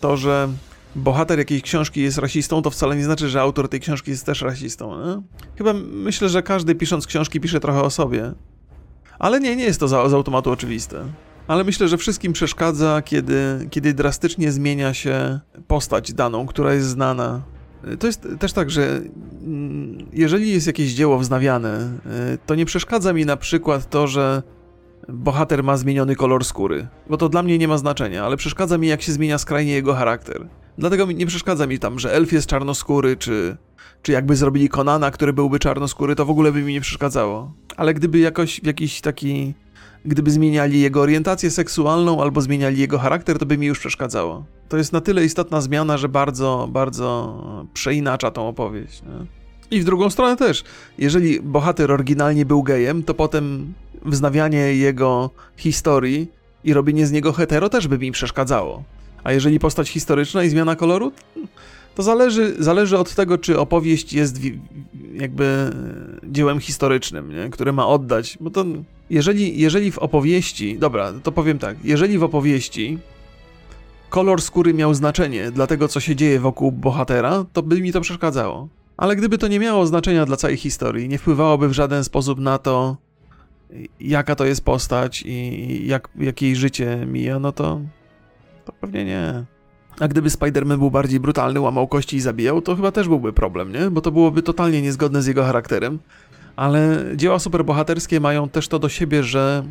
to, że bohater jakiejś książki jest rasistą, to wcale nie znaczy, że autor tej książki jest też rasistą. Nie? Chyba myślę, że każdy pisząc książki pisze trochę o sobie. Ale nie, nie jest to za, z automatu oczywiste. Ale myślę, że wszystkim przeszkadza, kiedy, kiedy drastycznie zmienia się postać daną, która jest znana. To jest też tak, że mm, jeżeli jest jakieś dzieło wznawiane, y, to nie przeszkadza mi na przykład to, że bohater ma zmieniony kolor skóry, bo to dla mnie nie ma znaczenia, ale przeszkadza mi, jak się zmienia skrajnie jego charakter. Dlatego nie przeszkadza mi tam, że elf jest czarnoskóry, czy, czy jakby zrobili Konana, który byłby czarnoskóry, to w ogóle by mi nie przeszkadzało. Ale gdyby jakoś w jakiś taki. Gdyby zmieniali jego orientację seksualną albo zmieniali jego charakter, to by mi już przeszkadzało. To jest na tyle istotna zmiana, że bardzo, bardzo przeinacza tą opowieść. Nie? I w drugą stronę też. Jeżeli bohater oryginalnie był gejem, to potem wznawianie jego historii i robienie z niego hetero też by mi przeszkadzało. A jeżeli postać historyczna i zmiana koloru, to zależy, zależy od tego, czy opowieść jest jakby dziełem historycznym, nie? które ma oddać. Bo to jeżeli, jeżeli w opowieści, dobra, to powiem tak, jeżeli w opowieści kolor skóry miał znaczenie dla tego, co się dzieje wokół bohatera, to by mi to przeszkadzało. Ale gdyby to nie miało znaczenia dla całej historii, nie wpływałoby w żaden sposób na to, jaka to jest postać i jak, jak jej życie mija, no to, to pewnie nie. A gdyby Spider-Man był bardziej brutalny, łamał kości i zabijał, to chyba też byłby problem, nie? Bo to byłoby totalnie niezgodne z jego charakterem. Ale dzieła superbohaterskie mają też to do siebie, że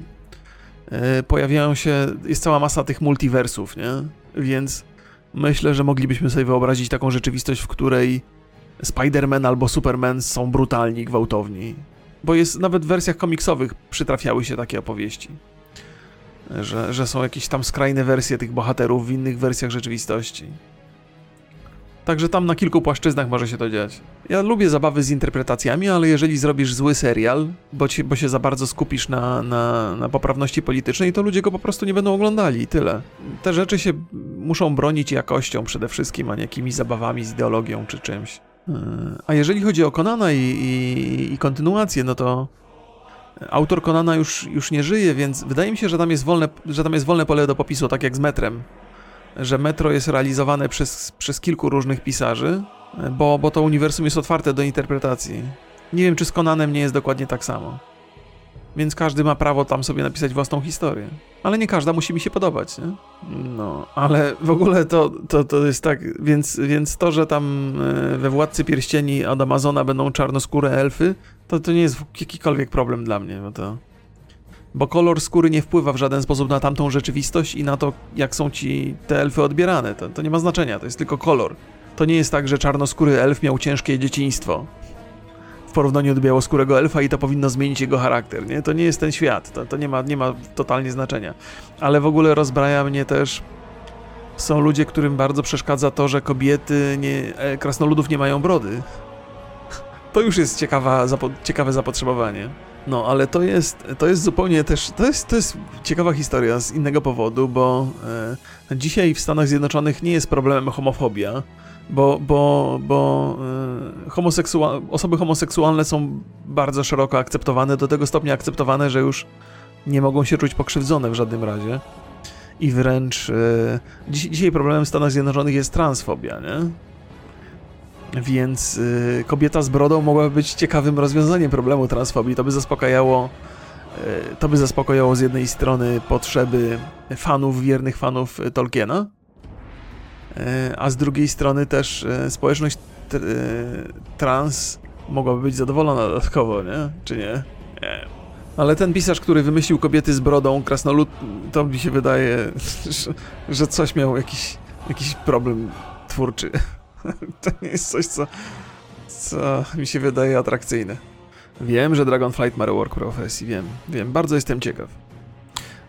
yy, pojawiają się, jest cała masa tych multiversów, nie? Więc myślę, że moglibyśmy sobie wyobrazić taką rzeczywistość, w której Spider-Man albo Superman są brutalni, gwałtowni. Bo jest nawet w wersjach komiksowych przytrafiały się takie opowieści. Że, że są jakieś tam skrajne wersje tych bohaterów w innych wersjach rzeczywistości. Także tam na kilku płaszczyznach może się to dziać. Ja lubię zabawy z interpretacjami, ale jeżeli zrobisz zły serial, bo, ci, bo się za bardzo skupisz na, na, na poprawności politycznej, to ludzie go po prostu nie będą oglądali i tyle. Te rzeczy się muszą bronić jakością przede wszystkim, a nie jakimiś zabawami z ideologią czy czymś. A jeżeli chodzi o Konana i, i, i kontynuację, no to autor Konana już, już nie żyje, więc wydaje mi się, że tam, jest wolne, że tam jest wolne pole do popisu, tak jak z metrem. Że metro jest realizowane przez, przez kilku różnych pisarzy, bo, bo to uniwersum jest otwarte do interpretacji. Nie wiem, czy z Konanem nie jest dokładnie tak samo. Więc każdy ma prawo tam sobie napisać własną historię. Ale nie każda musi mi się podobać, nie? No, ale w ogóle to, to, to jest tak, więc, więc to, że tam e, we Władcy Pierścieni od Amazona będą czarnoskóre elfy, to, to nie jest jakikolwiek problem dla mnie, bo to... Bo kolor skóry nie wpływa w żaden sposób na tamtą rzeczywistość i na to, jak są ci te elfy odbierane. To, to nie ma znaczenia, to jest tylko kolor. To nie jest tak, że czarnoskóry elf miał ciężkie dzieciństwo w porównaniu do białoskórego elfa i to powinno zmienić jego charakter, nie? To nie jest ten świat, to, to nie, ma, nie ma totalnie znaczenia. Ale w ogóle rozbraja mnie też są ludzie, którym bardzo przeszkadza to, że kobiety, nie, e, krasnoludów nie mają brody. To już jest ciekawa, zapo, ciekawe zapotrzebowanie. No, ale to jest, to jest zupełnie też, to jest, to jest ciekawa historia z innego powodu, bo e, dzisiaj w Stanach Zjednoczonych nie jest problemem homofobia, bo, bo, bo y, homoseksual, osoby homoseksualne są bardzo szeroko akceptowane, do tego stopnia akceptowane, że już nie mogą się czuć pokrzywdzone w żadnym razie. I wręcz y, dziś, dzisiaj problemem w Stanach Zjednoczonych jest transfobia, nie? Więc y, kobieta z brodą mogłaby być ciekawym rozwiązaniem problemu transfobii. To by zaspokajało to by zaspokojało z jednej strony potrzeby fanów, wiernych fanów Tolkiena, E, a z drugiej strony też e, społeczność e, trans mogłaby być zadowolona dodatkowo, nie? Czy nie? Nie. Ale ten pisarz, który wymyślił kobiety z brodą, krasnolud, to mi się wydaje, że coś miał jakiś, jakiś problem twórczy. To nie jest coś, co, co mi się wydaje atrakcyjne. Wiem, że Dragonflight ma rework profesji, wiem, wiem, bardzo jestem ciekaw.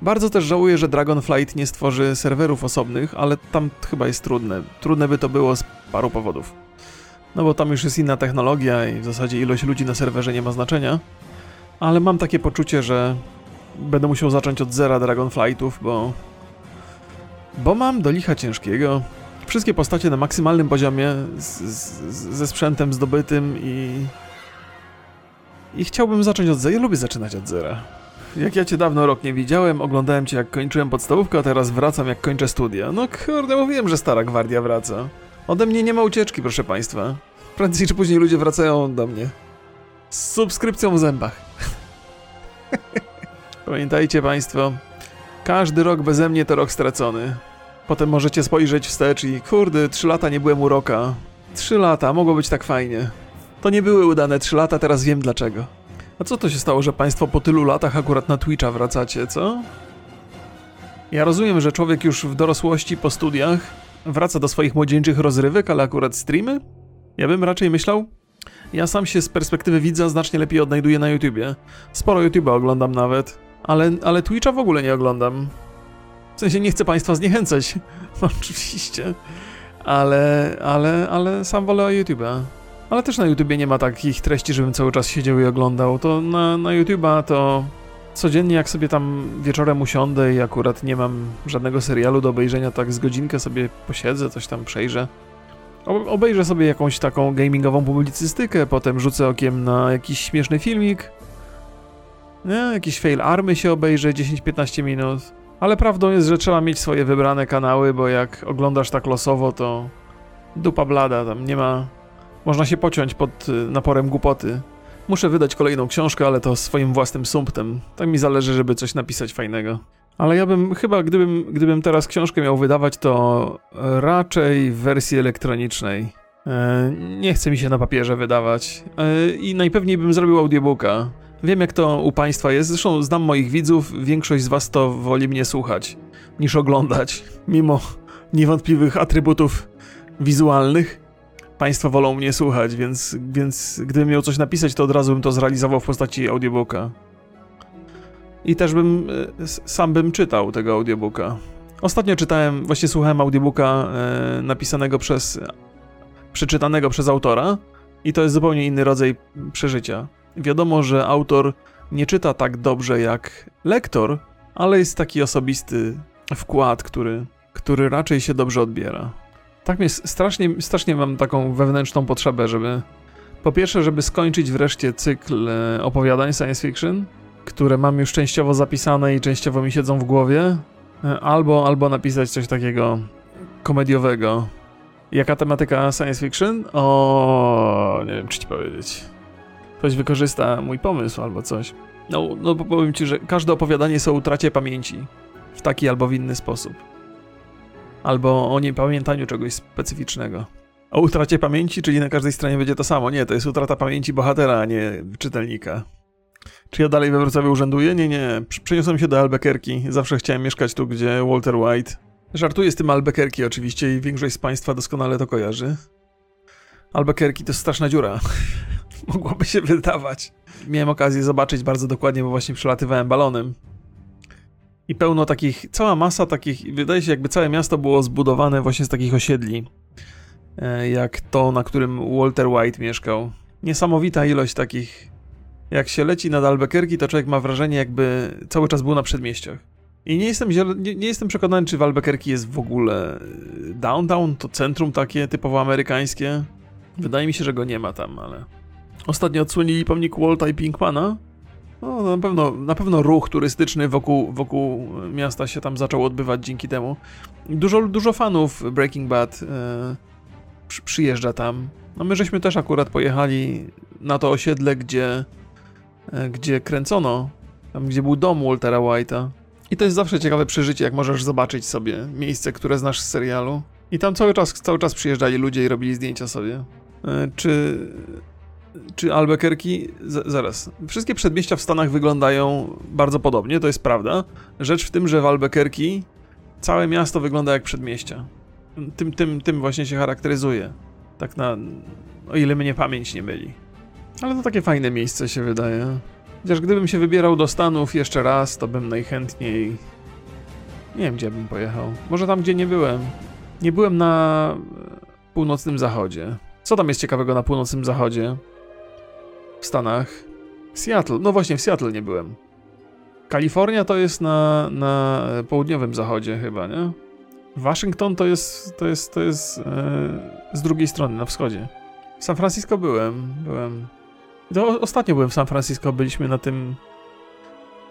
Bardzo też żałuję, że Dragonflight nie stworzy serwerów osobnych, ale tam chyba jest trudne. Trudne by to było z paru powodów. No bo tam już jest inna technologia i w zasadzie ilość ludzi na serwerze nie ma znaczenia. Ale mam takie poczucie, że będę musiał zacząć od zera Dragonflightów, bo... Bo mam do licha ciężkiego. Wszystkie postacie na maksymalnym poziomie, z, z, ze sprzętem zdobytym i... I chciałbym zacząć od zera. Ja lubię zaczynać od zera. Jak ja cię dawno rok nie widziałem, oglądałem cię jak kończyłem podstawówkę, a teraz wracam jak kończę studia. No kurde, mówiłem, że stara gwardia wraca. Ode mnie nie ma ucieczki, proszę państwa. Prędzej czy później ludzie wracają do mnie. Z subskrypcją w zębach. Pamiętajcie państwo, każdy rok beze mnie to rok stracony. Potem możecie spojrzeć wstecz i kurde, trzy lata nie byłem u roka. Trzy lata, mogło być tak fajnie. To nie były udane trzy lata, teraz wiem dlaczego. A co to się stało, że państwo po tylu latach akurat na Twitcha wracacie, co? Ja rozumiem, że człowiek już w dorosłości po studiach wraca do swoich młodzieńczych rozrywek, ale akurat streamy? Ja bym raczej myślał. Ja sam się z perspektywy widza znacznie lepiej odnajduję na YouTubie. Sporo YouTube'a oglądam nawet, ale, ale Twitcha w ogóle nie oglądam. W sensie nie chcę państwa zniechęcać, oczywiście, ale, ale, ale sam wolę YouTube'a. Ale też na YouTubie nie ma takich treści, żebym cały czas siedział i oglądał. To na, na YouTube'a to codziennie jak sobie tam wieczorem usiądę i akurat nie mam żadnego serialu do obejrzenia, tak z godzinkę sobie posiedzę, coś tam przejrzę. Obejrzę sobie jakąś taką gamingową publicystykę, potem rzucę okiem na jakiś śmieszny filmik. Nie, jakiś fail army się obejrzę 10-15 minut. Ale prawdą jest, że trzeba mieć swoje wybrane kanały, bo jak oglądasz tak losowo, to dupa blada, tam nie ma... Można się pociąć pod y, naporem głupoty. Muszę wydać kolejną książkę, ale to swoim własnym sumptem. Tak mi zależy, żeby coś napisać fajnego. Ale ja bym chyba, gdybym, gdybym teraz książkę miał wydawać, to raczej w wersji elektronicznej. E, Nie chce mi się na papierze wydawać. E, I najpewniej bym zrobił audiobooka. Wiem, jak to u Państwa jest. Zresztą znam moich widzów. Większość z Was to woli mnie słuchać niż oglądać. Mimo niewątpliwych atrybutów wizualnych. Państwo wolą mnie słuchać, więc, więc gdybym miał coś napisać, to od razu bym to zrealizował w postaci audiobooka. I też bym, e, sam bym czytał tego audiobooka. Ostatnio czytałem, właśnie słuchałem audiobooka e, napisanego przez, przeczytanego przez autora i to jest zupełnie inny rodzaj przeżycia. Wiadomo, że autor nie czyta tak dobrze jak lektor, ale jest taki osobisty wkład, który, który raczej się dobrze odbiera. Tak mnie strasznie, strasznie mam taką wewnętrzną potrzebę, żeby po pierwsze, żeby skończyć wreszcie cykl e, opowiadań science fiction, które mam już częściowo zapisane i częściowo mi siedzą w głowie, e, albo, albo napisać coś takiego komediowego. Jaka tematyka science fiction? O, nie wiem, czy ci powiedzieć. Ktoś wykorzysta mój pomysł albo coś. No, no powiem ci, że każde opowiadanie o utracie pamięci. W taki albo w inny sposób. Albo o niepamiętaniu czegoś specyficznego. O utracie pamięci, czyli na każdej stronie będzie to samo. Nie, to jest utrata pamięci bohatera, a nie czytelnika. Czy ja dalej we Wrocławiu urzęduję? Nie, nie. Przeniosłem się do Albuquerque. Zawsze chciałem mieszkać tu, gdzie Walter White. Żartuję z tym Albuquerque oczywiście i większość z Państwa doskonale to kojarzy. Albuquerque to straszna dziura. Mogłoby się wydawać. Miałem okazję zobaczyć bardzo dokładnie, bo właśnie przelatywałem balonem. I pełno takich, cała masa takich, wydaje się jakby całe miasto było zbudowane właśnie z takich osiedli. E, Jak to, na którym Walter White mieszkał. Niesamowita ilość takich jak się leci nad Albuquerque, to człowiek ma wrażenie, jakby cały czas był na przedmieściach. I nie jestem, nie, jestem przekonany, czy w Albuquerque jest w ogóle y, downtown, to centrum takie typowo amerykańskie. Wydaje mi się, że go nie ma tam, ale. Ostatnio odsłonili pomnik Walta i Pinkmana. No, na pewno, na pewno ruch turystyczny wokół, wokół miasta się tam zaczął odbywać dzięki temu. Dużo, dużo fanów Breaking Bad e, przy, przyjeżdża tam. No my żeśmy też akurat pojechali na to osiedle, gdzie e, gdzie kręcono, tam gdzie był dom Waltera White'a. I to jest zawsze ciekawe przeżycie, jak możesz zobaczyć sobie miejsce, które znasz z serialu. I tam cały czas, cały czas przyjeżdżali ludzie i robili zdjęcia sobie. E, Czy, czy Albuquerque? Zaraz. Wszystkie przedmieścia w Stanach wyglądają bardzo podobnie, to jest prawda. Rzecz w tym, że w Albuquerque całe miasto wygląda jak przedmieścia. Tym, tym, tym właśnie się charakteryzuje. Tak na... o ile mnie pamięć nie myli. Ale to takie fajne miejsce się wydaje. Chociaż gdybym się wybierał do Stanów jeszcze raz, to bym najchętniej. Nie wiem, gdzie bym pojechał. Może tam, gdzie nie byłem. Nie byłem na północnym zachodzie. Co tam jest ciekawego na północnym zachodzie? W Stanach. Seattle. No właśnie, w Seattle nie byłem. Kalifornia to jest na, na południowym zachodzie chyba, nie? Waszyngton to jest, to jest, to jest e, z drugiej strony, na wschodzie. W San Francisco byłem, byłem. To ostatnio byłem w San Francisco, byliśmy na tym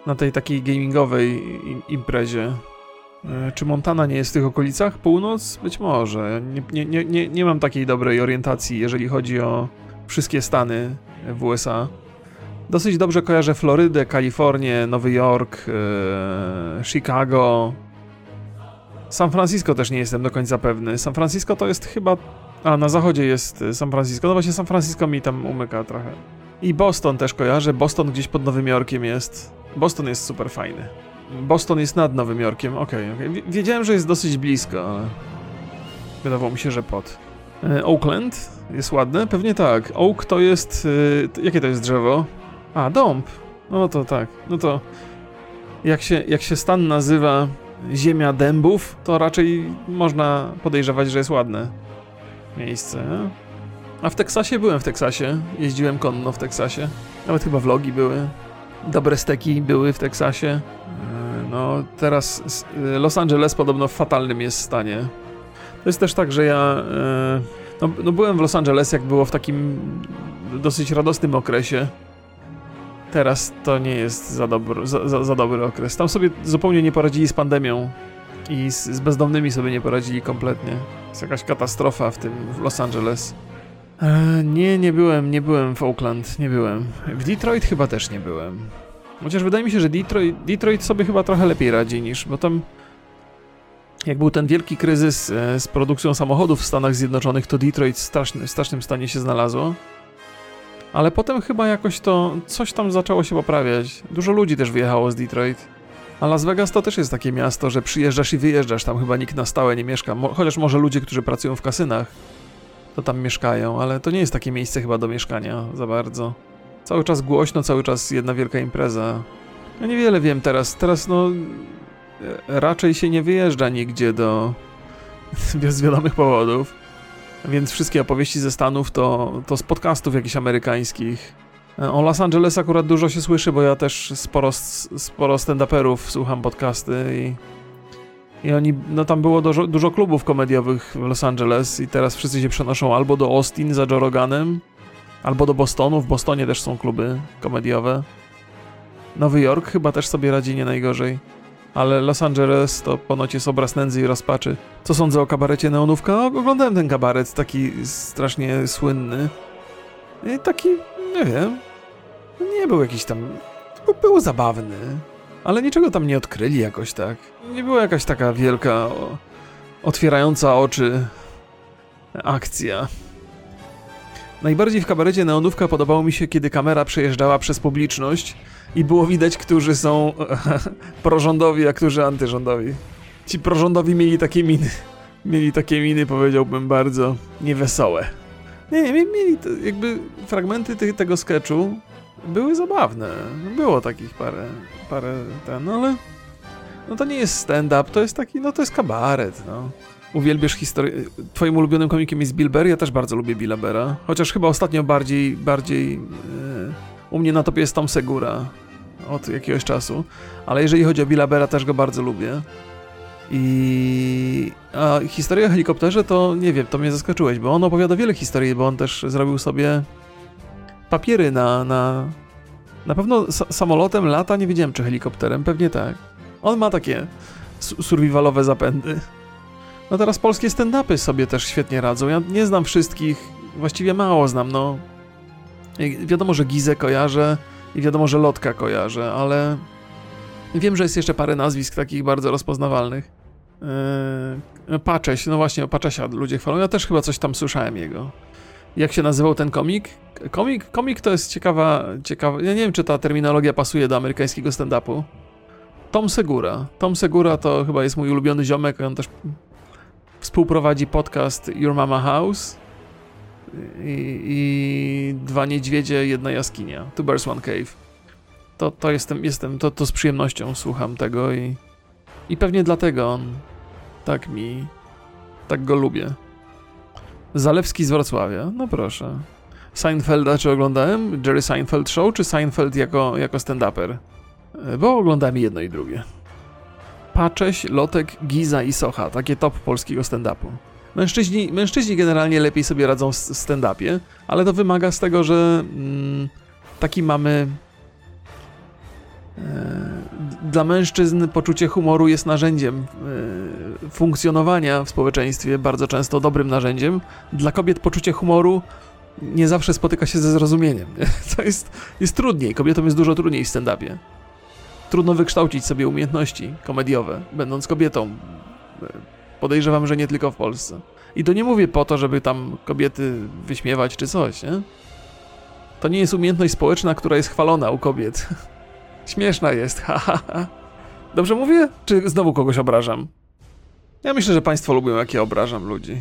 na tej takiej gamingowej imprezie. E, Czy Montana nie jest w tych okolicach? Północ? Być może. Nie, nie, nie, nie mam takiej dobrej orientacji, jeżeli chodzi o wszystkie stany w USA. Dosyć dobrze kojarzę Florydę, Kalifornię, Nowy Jork, e, Chicago. San Francisco też nie jestem do końca pewny. San Francisco to jest chyba. A, na zachodzie jest San Francisco. No właśnie, San Francisco mi tam umyka trochę. I Boston też kojarzę. Boston gdzieś pod Nowym Jorkiem jest. Boston jest super fajny. Boston jest nad Nowym Jorkiem, okej, okej. Wi- Wiedziałem, że jest dosyć blisko, ale wydawało mi się, że pod. E, Oakland jest ładne? Pewnie tak. Oak to jest... to- jakie to jest drzewo? A, dąb. No to tak. No to jak się, jak się stan nazywa Ziemia Dębów, to raczej można podejrzewać, że jest ładne miejsce. A w Teksasie byłem w Teksasie. Jeździłem konno w Teksasie. Nawet chyba vlogi były. Dobre steki były w Teksasie. E, No, teraz e, Los Angeles podobno w fatalnym jest stanie. To jest też tak, że ja. e, No, no byłem w Los Angeles, jak było w takim dosyć radosnym okresie. Teraz to nie jest za dobry, za, za, za dobry okres. Tam sobie zupełnie nie poradzili z pandemią i z, z bezdomnymi sobie nie poradzili kompletnie. Jest jakaś katastrofa w tym w Los Angeles. E, nie, nie byłem, nie byłem w Oakland, nie byłem. W Detroit chyba też nie byłem. Chociaż wydaje mi się, że Detroit, Detroit sobie chyba trochę lepiej radzi niż, bo tam jak był ten wielki kryzys e, z produkcją samochodów w Stanach Zjednoczonych, to Detroit w strasznym, strasznym stanie się znalazło. Ale potem chyba jakoś to coś tam zaczęło się poprawiać. Dużo ludzi też wyjechało z Detroit. A Las Vegas to też jest takie miasto, że przyjeżdżasz i wyjeżdżasz, tam chyba nikt na stałe nie mieszka. Mo- chociaż może ludzie, którzy pracują w kasynach, to tam mieszkają, ale to nie jest takie miejsce chyba do mieszkania za bardzo. Cały czas głośno, cały czas jedna wielka impreza. Ja niewiele wiem teraz. Teraz no raczej się nie wyjeżdża nigdzie do z wiadomych powodów. Więc wszystkie opowieści ze Stanów to, to z podcastów jakichś amerykańskich. E, O Los Angeles akurat dużo się słyszy, bo ja też sporo, sporo stand-uperów słucham podcasty i, i oni, no tam było dużo, dużo klubów komediowych w Los Angeles i teraz wszyscy się przenoszą albo do Austin za Joe Roganem, albo do Bostonu. W Bostonie też są kluby komediowe. Nowy Jork chyba też sobie radzi nie najgorzej. Ale Los Angeles to ponoć jest obraz nędzy i rozpaczy. Co sądzę o kabarecie Neonówka? O, Oglądałem ten kabaret, taki strasznie słynny. I taki, nie wiem, nie był jakiś tam... Był, zabawny, ale niczego tam nie odkryli jakoś tak. Nie była jakaś taka wielka, otwierająca oczy akcja. Najbardziej w kabarecie Neonówka podobało mi się, kiedy kamera przejeżdżała przez publiczność i było widać, którzy są prorządowi, a którzy antyrządowi. Ci prorządowi mieli takie miny. Mieli takie miny, powiedziałbym, bardzo niewesołe. Nie, nie, mie- mieli to, jakby fragmenty ty, tego sketchu były zabawne. Było takich parę, parę ten, no ale no to nie jest stand-up, to jest taki, no to jest kabaret, no. Uwielbiasz historię. Twoim ulubionym komikiem jest Bill ja też bardzo lubię Billa Burra. Chociaż chyba ostatnio bardziej, bardziej e, u mnie na topie jest Tom Segura od jakiegoś czasu. Ale jeżeli chodzi o Billa Burra, też go bardzo lubię. I a historia o helikopterze to nie wiem, to mnie zaskoczyłeś, bo on opowiada wiele historii, bo on też zrobił sobie papiery na. na, na pewno sa- samolotem lata, nie wiedziałem czy helikopterem, pewnie tak. On ma takie su- survivalowe zapędy. No teraz polskie stand-upy sobie też świetnie radzą. Ja nie znam wszystkich, właściwie mało znam, no. Wiadomo, że Gizę kojarzę i wiadomo, że Lotka kojarzę, ale wiem, że jest jeszcze parę nazwisk takich bardzo rozpoznawalnych. Yy, Pacześ, no właśnie, Paczesia ludzie chwalą. Ja też chyba coś tam słyszałem jego. Jak się nazywał ten komik? Komik, komik to jest ciekawa, ciekawa. Ja nie wiem, czy ta terminologia pasuje do amerykańskiego stand-upu. Tom Segura. Tom Segura to chyba jest mój ulubiony ziomek. On też współprowadzi podcast Your Mama House i, i dwa niedźwiedzie, jedna jaskinia. Two Bears, One Cave. To, to jestem, jestem to, to z przyjemnością słucham tego i, i pewnie dlatego on tak mi, tak go lubię. Zalewski z Wrocławia, no proszę. Seinfelda czy oglądałem? Jerry Seinfeld Show czy Seinfeld jako, jako stand-uper? E, Bo oglądałem jedno i drugie. Pacześ, Lotek, Giza i Socha. Takie top polskiego stand-upu. Mężczyźni, mężczyźni generalnie lepiej sobie radzą w stand-upie, ale to wymaga z tego, że mm, taki mamy... E, dla mężczyzn poczucie humoru jest narzędziem yy, funkcjonowania w społeczeństwie, bardzo często dobrym narzędziem. Dla kobiet poczucie humoru nie zawsze spotyka się ze zrozumieniem. To jest, jest trudniej, kobietom jest dużo trudniej w stand-upie. Trudno wykształcić sobie umiejętności komediowe, będąc kobietą. Podejrzewam, że nie tylko w Polsce. I to nie mówię po to, żeby tam kobiety wyśmiewać czy coś, nie? To nie jest umiejętność społeczna, która jest chwalona u kobiet. Śmieszna jest, haha. Dobrze mówię? Czy znowu kogoś obrażam? Ja myślę, że państwo lubią, jak ja obrażam ludzi.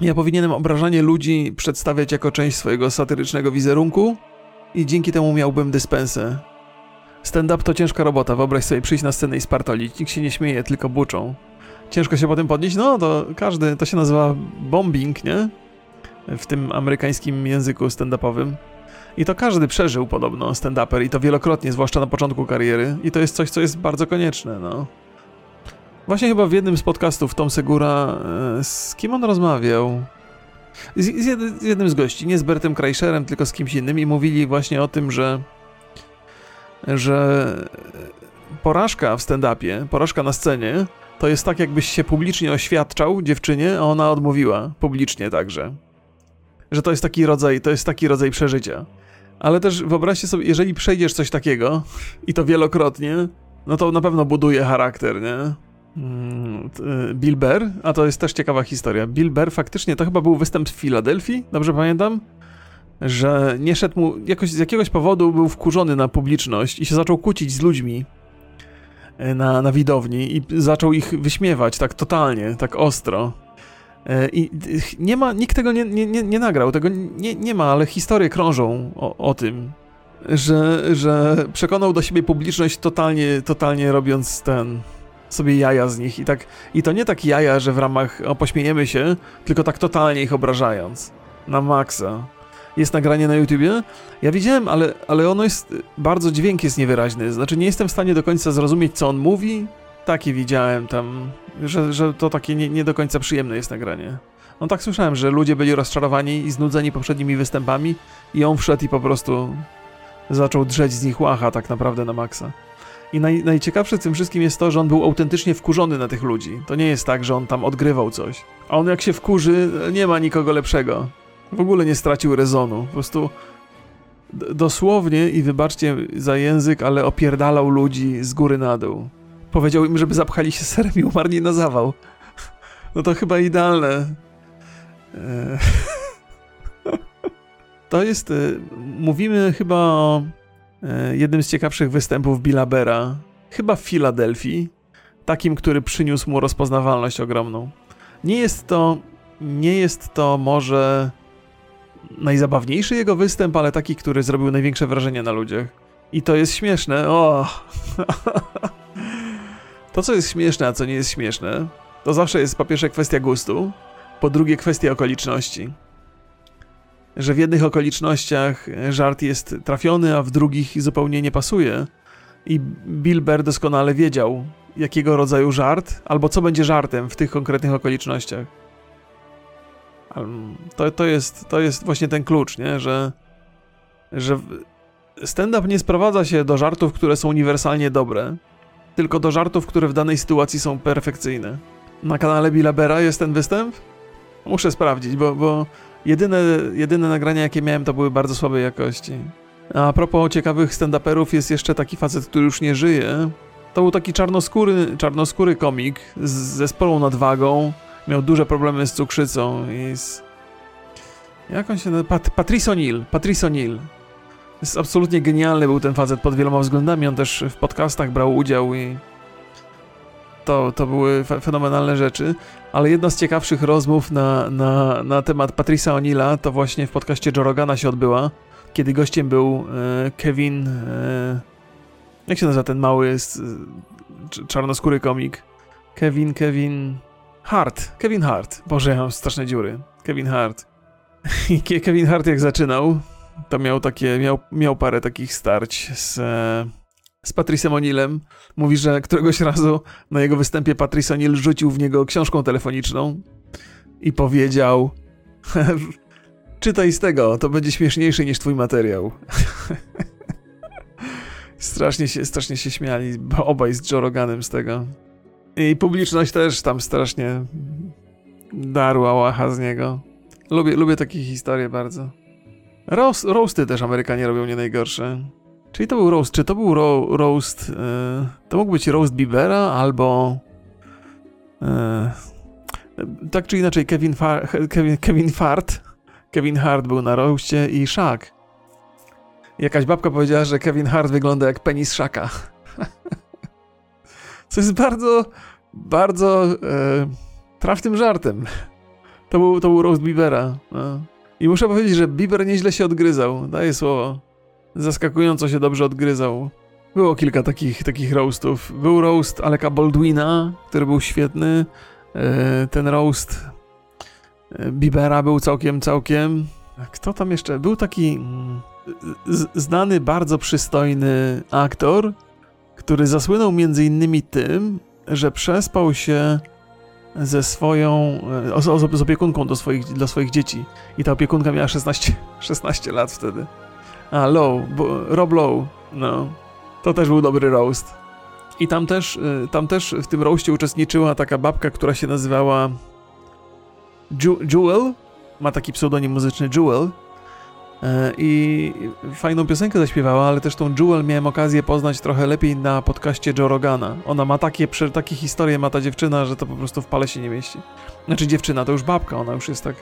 Ja powinienem obrażanie ludzi przedstawiać jako część swojego satyrycznego wizerunku i dzięki temu miałbym dyspensę. Stand-up to ciężka robota, wyobraź sobie przyjść na scenę i spartolić. Nikt się nie śmieje, tylko buczą. Ciężko się potem podnieść? No, to każdy, to się nazywa bombing, nie? W tym amerykańskim języku stand-upowym. I to każdy przeżył podobno stand-uper i to wielokrotnie, zwłaszcza na początku kariery. I to jest coś, co jest bardzo konieczne, no. Właśnie chyba w jednym z podcastów Tom Segura, e, z kim on rozmawiał? Z, z, jed, z jednym z gości, nie z Bertem Kreischerem, tylko z kimś innym i mówili właśnie o tym, że że porażka w stand-upie, porażka na scenie, to jest tak jakbyś się publicznie oświadczał dziewczynie, a ona odmówiła publicznie także. Że to jest taki rodzaj, to jest taki rodzaj przeżycia. Ale też wyobraźcie sobie, jeżeli przejdziesz coś takiego i to wielokrotnie, no to na pewno buduje charakter, nie? Mm, y, Bill Burr, a to jest też ciekawa historia. Bill Burr faktycznie, to chyba był występ w Filadelfii, dobrze pamiętam? Że nie szedł mu, jakoś, z jakiegoś powodu był wkurzony na publiczność i się zaczął kłócić z ludźmi y, na, na widowni i zaczął ich wyśmiewać tak totalnie, tak ostro. Y, I nie ma, nikt tego nie, nie, nie, nie nagrał, tego nie, nie ma, ale historie krążą o, o tym, że, że przekonał do siebie publiczność totalnie, totalnie robiąc ten, sobie jaja z nich i tak, i to nie tak jaja, że w ramach, o pośmiejemy się, tylko tak totalnie ich obrażając. Na maksa. Jest nagranie na YouTubie? Ja widziałem, ale, ale ono jest, bardzo dźwięk jest niewyraźny, znaczy nie jestem w stanie do końca zrozumieć, co on mówi. Takie widziałem tam, że, że to takie nie, nie do końca przyjemne jest nagranie. No tak słyszałem, że ludzie byli rozczarowani i znudzeni poprzednimi występami i on wszedł i po prostu zaczął drzeć z nich łacha tak naprawdę na maksa. I naj, najciekawsze w tym wszystkim jest to, że on był autentycznie wkurzony na tych ludzi. To nie jest tak, że on tam odgrywał coś. A on jak się wkurzy, nie ma nikogo lepszego. W ogóle nie stracił rezonu. Po prostu dosłownie, i wybaczcie za język, ale opierdalał ludzi z góry na dół. Powiedział im, żeby zapchali się serem i umarli na zawał. No to chyba idealne. E, to jest... E, mówimy chyba o E, jednym z ciekawszych występów Billa Bera, chyba w Filadelfii, takim, który przyniósł mu rozpoznawalność ogromną. Nie jest to, nie jest to może najzabawniejszy jego występ, ale taki, który zrobił największe wrażenie na ludziach. I to jest śmieszne. O! to, co jest śmieszne, a co nie jest śmieszne, to zawsze jest po pierwsze kwestia gustu, po drugie kwestia okoliczności że w jednych okolicznościach żart jest trafiony, a w drugich zupełnie nie pasuje. I Bill Burr doskonale wiedział, jakiego rodzaju żart, albo co będzie żartem w tych konkretnych okolicznościach. To, to, jest, to jest właśnie ten klucz, nie? że, że stand-up nie sprowadza się do żartów, które są uniwersalnie dobre, tylko do żartów, które w danej sytuacji są perfekcyjne. Na kanale Billa Bera jest ten występ? Muszę sprawdzić, bo, bo Jedyne, jedyne nagrania, jakie miałem, to były bardzo słabej jakości. A propos ciekawych stand-uperów, jest jeszcze taki facet, który już nie żyje. To był taki czarnoskóry, czarnoskóry komik z zespołą nadwagą. Miał duże problemy z cukrzycą i z... Jak on się nazywa? Pat Patrice O'Neill. Patrice O'Neill. Jest absolutnie genialny był ten facet pod wieloma względami. On też w podcastach brał udział i to, to były fenomenalne rzeczy, ale jedna z ciekawszych rozmów na, na, na temat Patrisa O'Neilla to właśnie w podcaście Joe Rogana się odbyła, kiedy gościem był e, Kevin... E, jak się nazywa ten mały czarnoskóry komik? Kevin, Kevin... Hart, Kevin Hart. Boże, mam straszne dziury. Kevin Hart. I Kevin Hart jak zaczynał, to miał takie, miał, miał parę takich starć z... Z Patricem O'Neillem. Mówi, że któregoś razu na jego występie Patrice O'Neill rzucił w niego książką telefoniczną i powiedział czytaj z tego, to będzie śmieszniejszy niż twój materiał. Strasznie się, strasznie się śmiali obaj z Joe Roganem z tego. I publiczność też tam strasznie darła łacha z niego. Lubię, lubię takie historie bardzo. Roast, roasty też Amerykanie robią nie najgorsze. Czyli to był roast. Czy to był ro, roast... Yy, to mógł być roast Bibera albo... Yy, tak czy inaczej Kevin, Far, Kevin, Kevin Fart Kevin Hart był na roastie i Shaq. Jakaś babka powiedziała, że Kevin Hart wygląda jak penis Shaka. Co jest bardzo, bardzo e, trafnym żartem. To był, to był roast Bibera. No. I muszę powiedzieć, że Bieber nieźle się odgryzał. Daję słowo. Zaskakująco się dobrze odgryzał. Było kilka takich, takich roastów. Był roast Aleka Baldwina, który był świetny. E, ten roast e, Bibera był całkiem, całkiem. Kto tam jeszcze? Był taki mm, znany, bardzo przystojny aktor, który zasłynął innymi tym, że przespał się ze swoją, e, z opiekunką do swoich, dla swoich dzieci. I ta opiekunka miała 16, 16 lat wtedy. A, Low, bo, Rob Low, no. To też był dobry roast. I tam też, e, tam też w tym roastie uczestniczyła taka babka, która się nazywała Ju Jewel. Ma taki pseudonim muzyczny Jewel. E, I fajną piosenkę zaśpiewała, ale też tą Jewel miałem okazję poznać trochę lepiej na podcaście Joe Rogana. Ona ma takie, takie historie, ma ta dziewczyna, że to po prostu w pale się nie mieści. Znaczy dziewczyna, to już babka, ona już jest tak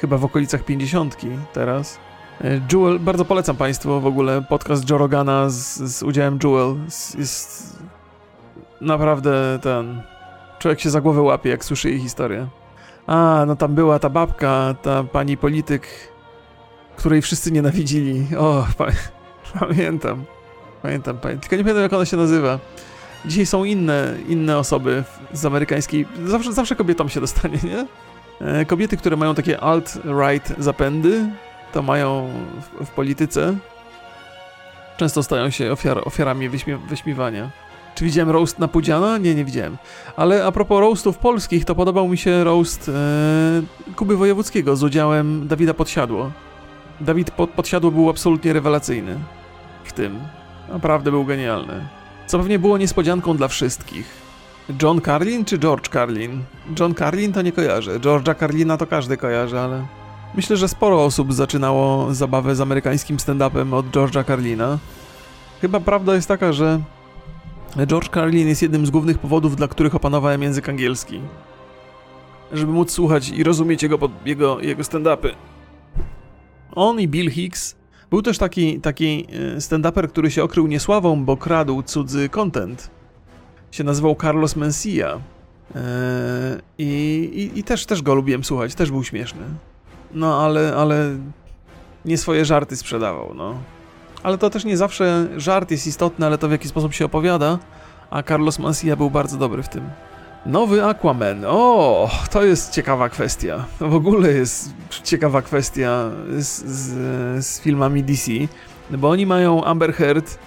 chyba w okolicach pięćdziesiątki teraz. E, Jewel, bardzo polecam Państwu w ogóle podcast Joe Rogana z, z udziałem Jewel. Jest naprawdę ten... Człowiek się za głowę łapie, jak słyszy jej historię. A, no tam była ta babka, ta pani polityk, której wszyscy nienawidzili. O, pa pamiętam. Pamiętam, pamiętam. Tylko nie pamiętam, jak ona się nazywa. Dzisiaj są inne, inne osoby z amerykańskiej. Zawsze, zawsze kobietom się dostanie, nie? E, kobiety, które mają takie alt-right zapędy, to mają w, w, polityce. Często stają się ofiar, ofiarami wyśmie, wyśmiewania. Czy widziałem roast na Pudziana? Nie, nie widziałem. Ale a propos roastów polskich, to podobał mi się roast e, Kuby Wojewódzkiego z udziałem Dawida Podsiadło. Dawid Podsiadło był absolutnie rewelacyjny w tym. Naprawdę był genialny. Co pewnie było niespodzianką dla wszystkich. John Carlin czy George Carlin? John Carlin to nie kojarzę. George'a Carlina to każdy kojarzy, ale myślę, że sporo osób zaczynało zabawę z amerykańskim stand-upem od George'a Carlina. Chyba prawda jest taka, że George Carlin jest jednym z głównych powodów, dla których opanowałem język angielski. Żeby móc słuchać i rozumieć jego, jego, jego stand-upy. On i Bill Hicks. Był też taki, taki e, stand-uper, który się okrył niesławą, bo kradł cudzy content. Się nazywał Carlos Mencia. Eee, i, i, I też, też go lubiłem słuchać, też był śmieszny. No, ale, ale nie swoje żarty sprzedawał, no. Ale to też nie zawsze żart jest istotny, ale to w jaki sposób się opowiada, a Carlos Mencia był bardzo dobry w tym. Nowy Aquaman. O, to jest ciekawa kwestia. W ogóle jest ciekawa kwestia z, z, z filmami DC, bo oni mają Amber Heard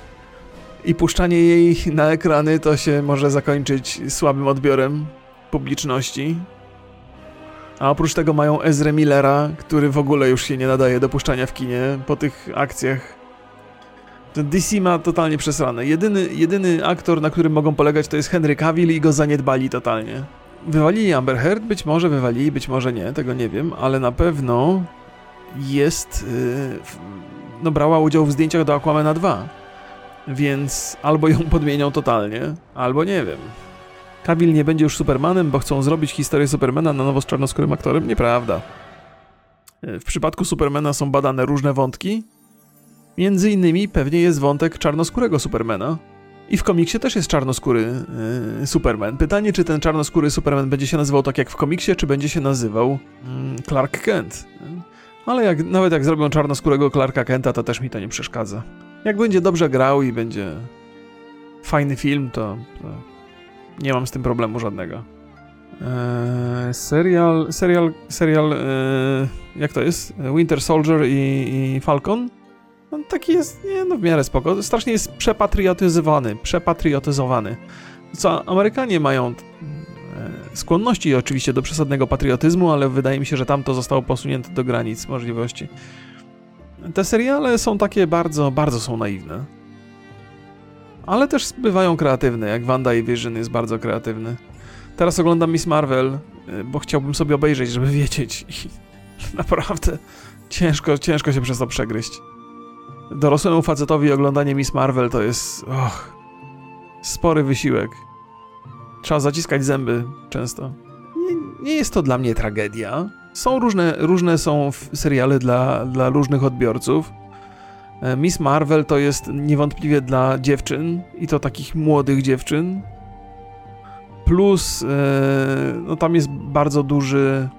i puszczanie jej na ekrany to się może zakończyć słabym odbiorem publiczności. A oprócz tego mają Ezra Millera, który w ogóle już się nie nadaje do puszczania w kinie po tych akcjach DC ma totalnie przesrane. Jedyny, jedyny aktor, na którym mogą polegać, to jest Henry Cavill i go zaniedbali totalnie. Wywalili Amber Heard? Być może wywalili, być może nie, tego nie wiem, ale na pewno jest... Yy, no brała udział w zdjęciach do Aquamana 2. Więc albo ją podmienią totalnie, albo nie wiem. Cavill nie będzie już Supermanem, bo chcą zrobić historię Supermana na nowo z czarnoskórym aktorem? Nieprawda. W przypadku Supermana są badane różne wątki, Między innymi pewnie jest wątek czarnoskórego Supermana. I w komiksie też jest czarnoskóry yy, Superman. Pytanie, czy ten czarnoskóry Superman będzie się nazywał tak jak w komiksie, czy będzie się nazywał yy, Clark Kent. Ale jak, nawet jak zrobią czarnoskórego Clarka Kenta, to też mi to nie przeszkadza. Jak będzie dobrze grał i będzie fajny film, to, to nie mam z tym problemu żadnego. Eee, serial, serial, serial, eee, jak to jest? Winter Soldier i, i Falcon? No, taki jest, nie, no w miarę spoko. Strasznie jest przepatriotyzowany, przepatriotyzowany. Co Amerykanie mają e, skłonności oczywiście do przesadnego patriotyzmu, ale wydaje mi się, że tam to zostało posunięte do granic możliwości. Te seriale są takie bardzo, bardzo są naiwne. ale też bywają kreatywne, jak Wanda i Vision jest bardzo kreatywny. Teraz oglądam Miss Marvel, y, bo chciałbym sobie obejrzeć, żeby wiedzieć. I naprawdę ciężko, ciężko się przez to przegryźć. Dorosłemu facetowi oglądanie Miss Marvel to jest. Och, spory wysiłek. Trzeba zaciskać zęby często. Nie, nie jest to dla mnie tragedia. Są różne, różne są seriale dla, dla różnych odbiorców. E, Miss Marvel to jest niewątpliwie dla dziewczyn i to takich młodych dziewczyn. Plus, e, no tam jest bardzo duży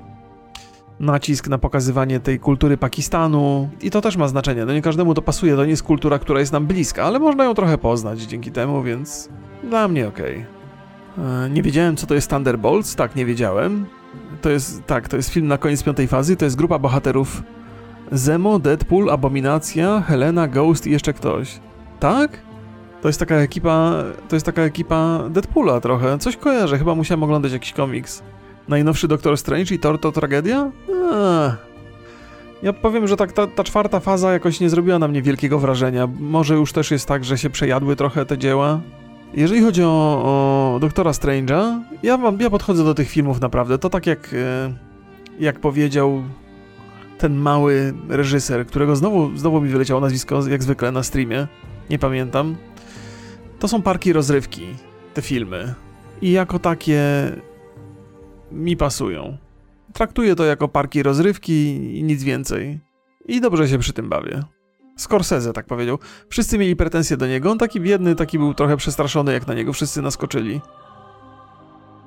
nacisk na pokazywanie tej kultury Pakistanu i to też ma znaczenie. No nie każdemu to pasuje, to nie jest kultura, która jest nam bliska, ale można ją trochę poznać dzięki temu, więc dla mnie okej. E, Nie wiedziałem, co to jest Thunderbolts, tak, nie wiedziałem. To jest, tak, to jest film na koniec piątej fazy, to jest grupa bohaterów Zemo, Deadpool, Abominacja, Helena, Ghost i jeszcze ktoś. Tak? To jest taka ekipa, to jest taka ekipa Deadpoola trochę. Coś kojarzę, chyba musiałem oglądać jakiś komiks. Najnowszy Doctor Strange i Thor to tragedia? Eee. Ja powiem, że tak ta, ta czwarta faza jakoś nie zrobiła na mnie wielkiego wrażenia. Może już też jest tak, że się przejadły trochę te dzieła. Jeżeli chodzi o, o Doktora Strange'a, ja, ja podchodzę do tych filmów naprawdę. To tak jak, e, jak powiedział ten mały reżyser, którego znowu, znowu mi wyleciało nazwisko, jak zwykle na streamie. Nie pamiętam. To są parki rozrywki, te filmy. I jako takie mi pasują. Traktuję to jako parki rozrywki i nic więcej. I dobrze się przy tym bawię. Scorsese tak powiedział. Wszyscy mieli pretensje do niego. On taki biedny, taki był trochę przestraszony, jak na niego wszyscy naskoczyli.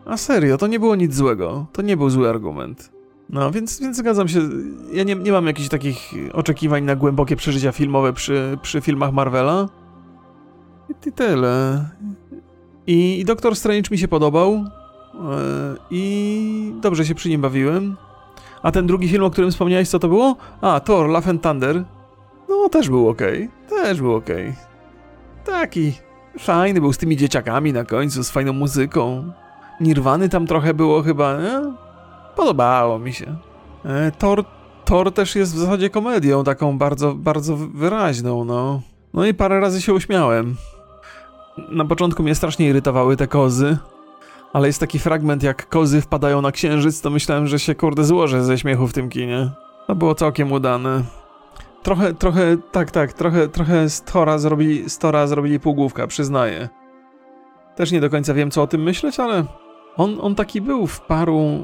A serio, to nie było nic złego. To nie był zły argument. No, więc, więc zgadzam się. Ja nie, nie mam jakichś takich oczekiwań na głębokie przeżycia filmowe przy, przy filmach Marvela. I, tyle. I, I Doctor Strange mi się podobał. I dobrze się przy nim bawiłem. A ten drugi film, o którym wspomniałeś, co to było? A, Thor, Love and Thunder. No, też był ok. Też był ok. Taki fajny był z tymi dzieciakami na końcu, z fajną muzyką. Nirwany tam trochę było chyba, nie? Podobało mi się. E, Thor, Thor też jest w zasadzie komedią, taką bardzo, bardzo wyraźną, no. No i parę razy się uśmiałem. Na początku mnie strasznie irytowały te kozy, ale jest taki fragment, jak kozy wpadają na księżyc, to myślałem, że się kurde złożę ze śmiechu w tym kinie. To było całkiem udane. Trochę, trochę, tak, tak, trochę, trochę z Tora zrobili, z Tora zrobili półgłówka, przyznaję. Też nie do końca wiem, co o tym myśleć, ale on, on taki był w paru, e,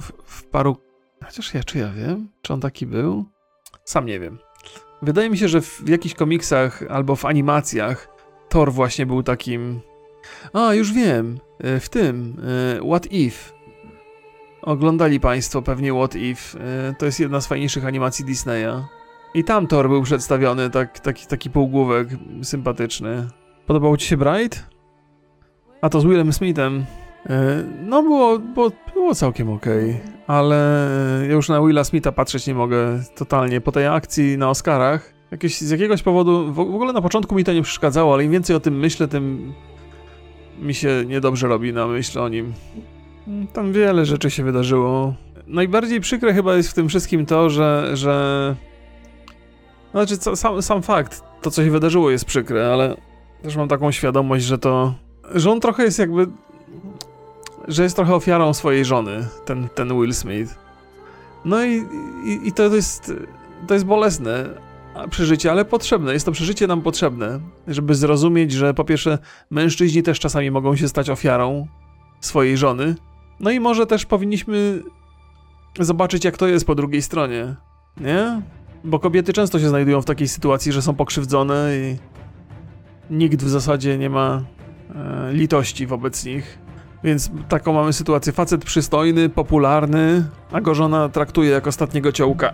w, w paru, chociaż ja, czy ja wiem, czy on taki był? Sam nie wiem. Wydaje mi się, że w jakichś komiksach albo w animacjach Thor właśnie był takim... A, już wiem, e, w tym, e, What If. Oglądali Państwo pewnie What If. E, To jest jedna z fajniejszych animacji Disneya. I tam Thor był przedstawiony, tak, taki, taki półgłówek sympatyczny. Podobał Ci się Bright? A to z Willem Smithem. No, było, było, było całkiem okej, ale ja już na Willa Smitha patrzeć nie mogę totalnie. Po tej akcji na Oscarach, jakieś, z jakiegoś powodu, w ogóle na początku mi to nie przeszkadzało, ale im więcej o tym myślę, tym mi się niedobrze robi na myśl o nim. Tam wiele rzeczy się wydarzyło. Najbardziej przykre chyba jest w tym wszystkim to, że. że... Znaczy, sam, sam fakt, to co się wydarzyło jest przykre, ale też mam taką świadomość, że to. że on trochę jest jakby. że jest trochę ofiarą swojej żony, ten, ten Will Smith. No i, i, i to jest. to jest bolesne przeżycie, ale potrzebne. Jest to przeżycie nam potrzebne, żeby zrozumieć, że po pierwsze, mężczyźni też czasami mogą się stać ofiarą swojej żony. No i może też powinniśmy zobaczyć, jak to jest po drugiej stronie, nie? Bo kobiety często się znajdują w takiej sytuacji, że są pokrzywdzone i nikt w zasadzie nie ma e, litości wobec nich. Więc taką mamy sytuację. Facet przystojny, popularny, a go żona traktuje jak ostatniego ciołka.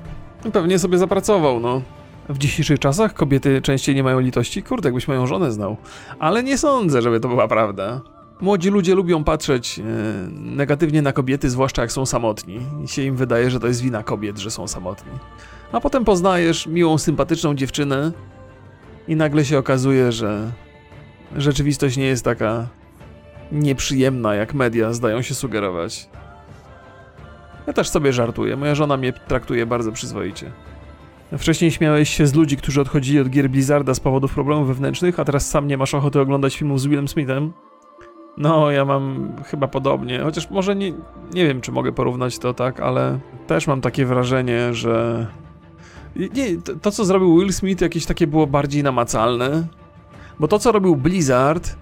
Pewnie sobie zapracował, no. W dzisiejszych czasach kobiety częściej nie mają litości? Kurde, jakbyś moją żonę znał. Ale nie sądzę, żeby to była prawda. Młodzi ludzie lubią patrzeć e, negatywnie na kobiety, zwłaszcza jak są samotni. I się im wydaje, że to jest wina kobiet, że są samotni. A potem poznajesz miłą, sympatyczną dziewczynę i nagle się okazuje, że rzeczywistość nie jest taka nieprzyjemna, jak media zdają się sugerować. Ja też sobie żartuję. Moja żona mnie traktuje bardzo przyzwoicie. Wcześniej śmiałeś się z ludzi, którzy odchodzili od gier Blizzarda z powodów problemów wewnętrznych, a teraz sam nie masz ochoty oglądać filmów z Willem Smithem? No, ja mam chyba podobnie, chociaż może nie, nie wiem, czy mogę porównać to tak, ale też mam takie wrażenie, że nie, to, to co zrobił Will Smith jakieś takie było bardziej namacalne, bo to co robił Blizzard,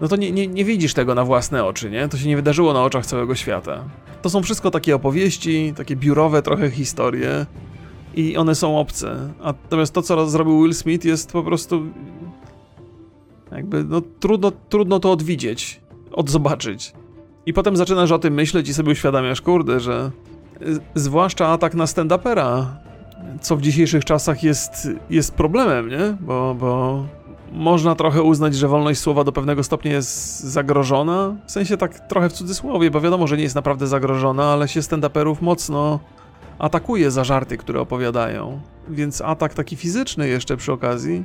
no to nie, nie, nie widzisz tego na własne oczy, nie? To się nie wydarzyło na oczach całego świata. To są wszystko takie opowieści, takie biurowe trochę historie i one są obce. Natomiast to, co zrobił Will Smith jest po prostu jakby, no trudno, trudno to odwidzieć, odzobaczyć. I potem zaczynasz o tym myśleć i sobie uświadamiasz, kurde, że y, zwłaszcza atak na stand-upera, co w dzisiejszych czasach jest, jest problemem, nie? Bo, bo można trochę uznać, że wolność słowa do pewnego stopnia jest zagrożona. W sensie tak trochę w cudzysłowie, bo wiadomo, że nie jest naprawdę zagrożona, ale się stand-uperów mocno atakuje za żarty, które opowiadają. Więc atak taki fizyczny jeszcze przy okazji.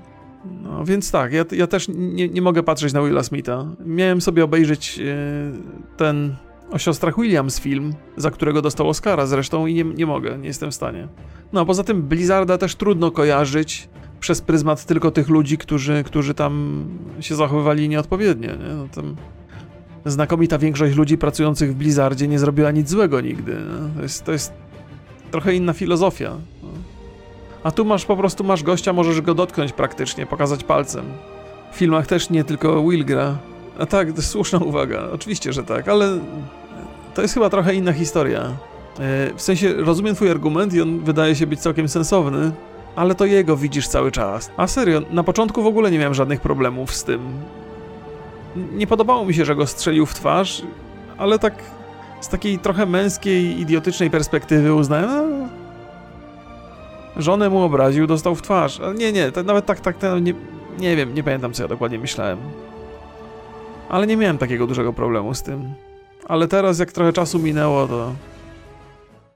No więc tak, ja, ja też nie, nie mogę patrzeć na Willa Smitha. Miałem sobie obejrzeć e, ten o siostrach Williams film, za którego dostał Oscara zresztą i nie, nie mogę, nie jestem w stanie. No a poza tym Blizzarda też trudno kojarzyć przez pryzmat tylko tych ludzi, którzy, którzy tam się zachowywali nieodpowiednio. Nie? No, tam znakomita większość ludzi pracujących w Blizzardzie nie zrobiła nic złego nigdy. No. To, jest, to jest trochę inna filozofia. A tu masz po prostu masz gościa, możesz go dotknąć praktycznie, pokazać palcem. W filmach też nie tylko Will gra. A tak, to słuszna uwaga. Oczywiście, że tak, ale to jest chyba trochę inna historia. E, W sensie rozumiem twój argument i on wydaje się być całkiem sensowny, ale to jego widzisz cały czas. A serio, na początku w ogóle nie miałem żadnych problemów z tym. Nie podobało mi się, że go strzelił w twarz, ale tak z takiej trochę męskiej, idiotycznej perspektywy uznałem, a, żonę mu obraził, dostał w twarz. Nie, nie, to nawet tak, tak, to nie, nie wiem, nie pamiętam co ja dokładnie myślałem. Ale nie miałem takiego dużego problemu z tym. Ale teraz, jak trochę czasu minęło, to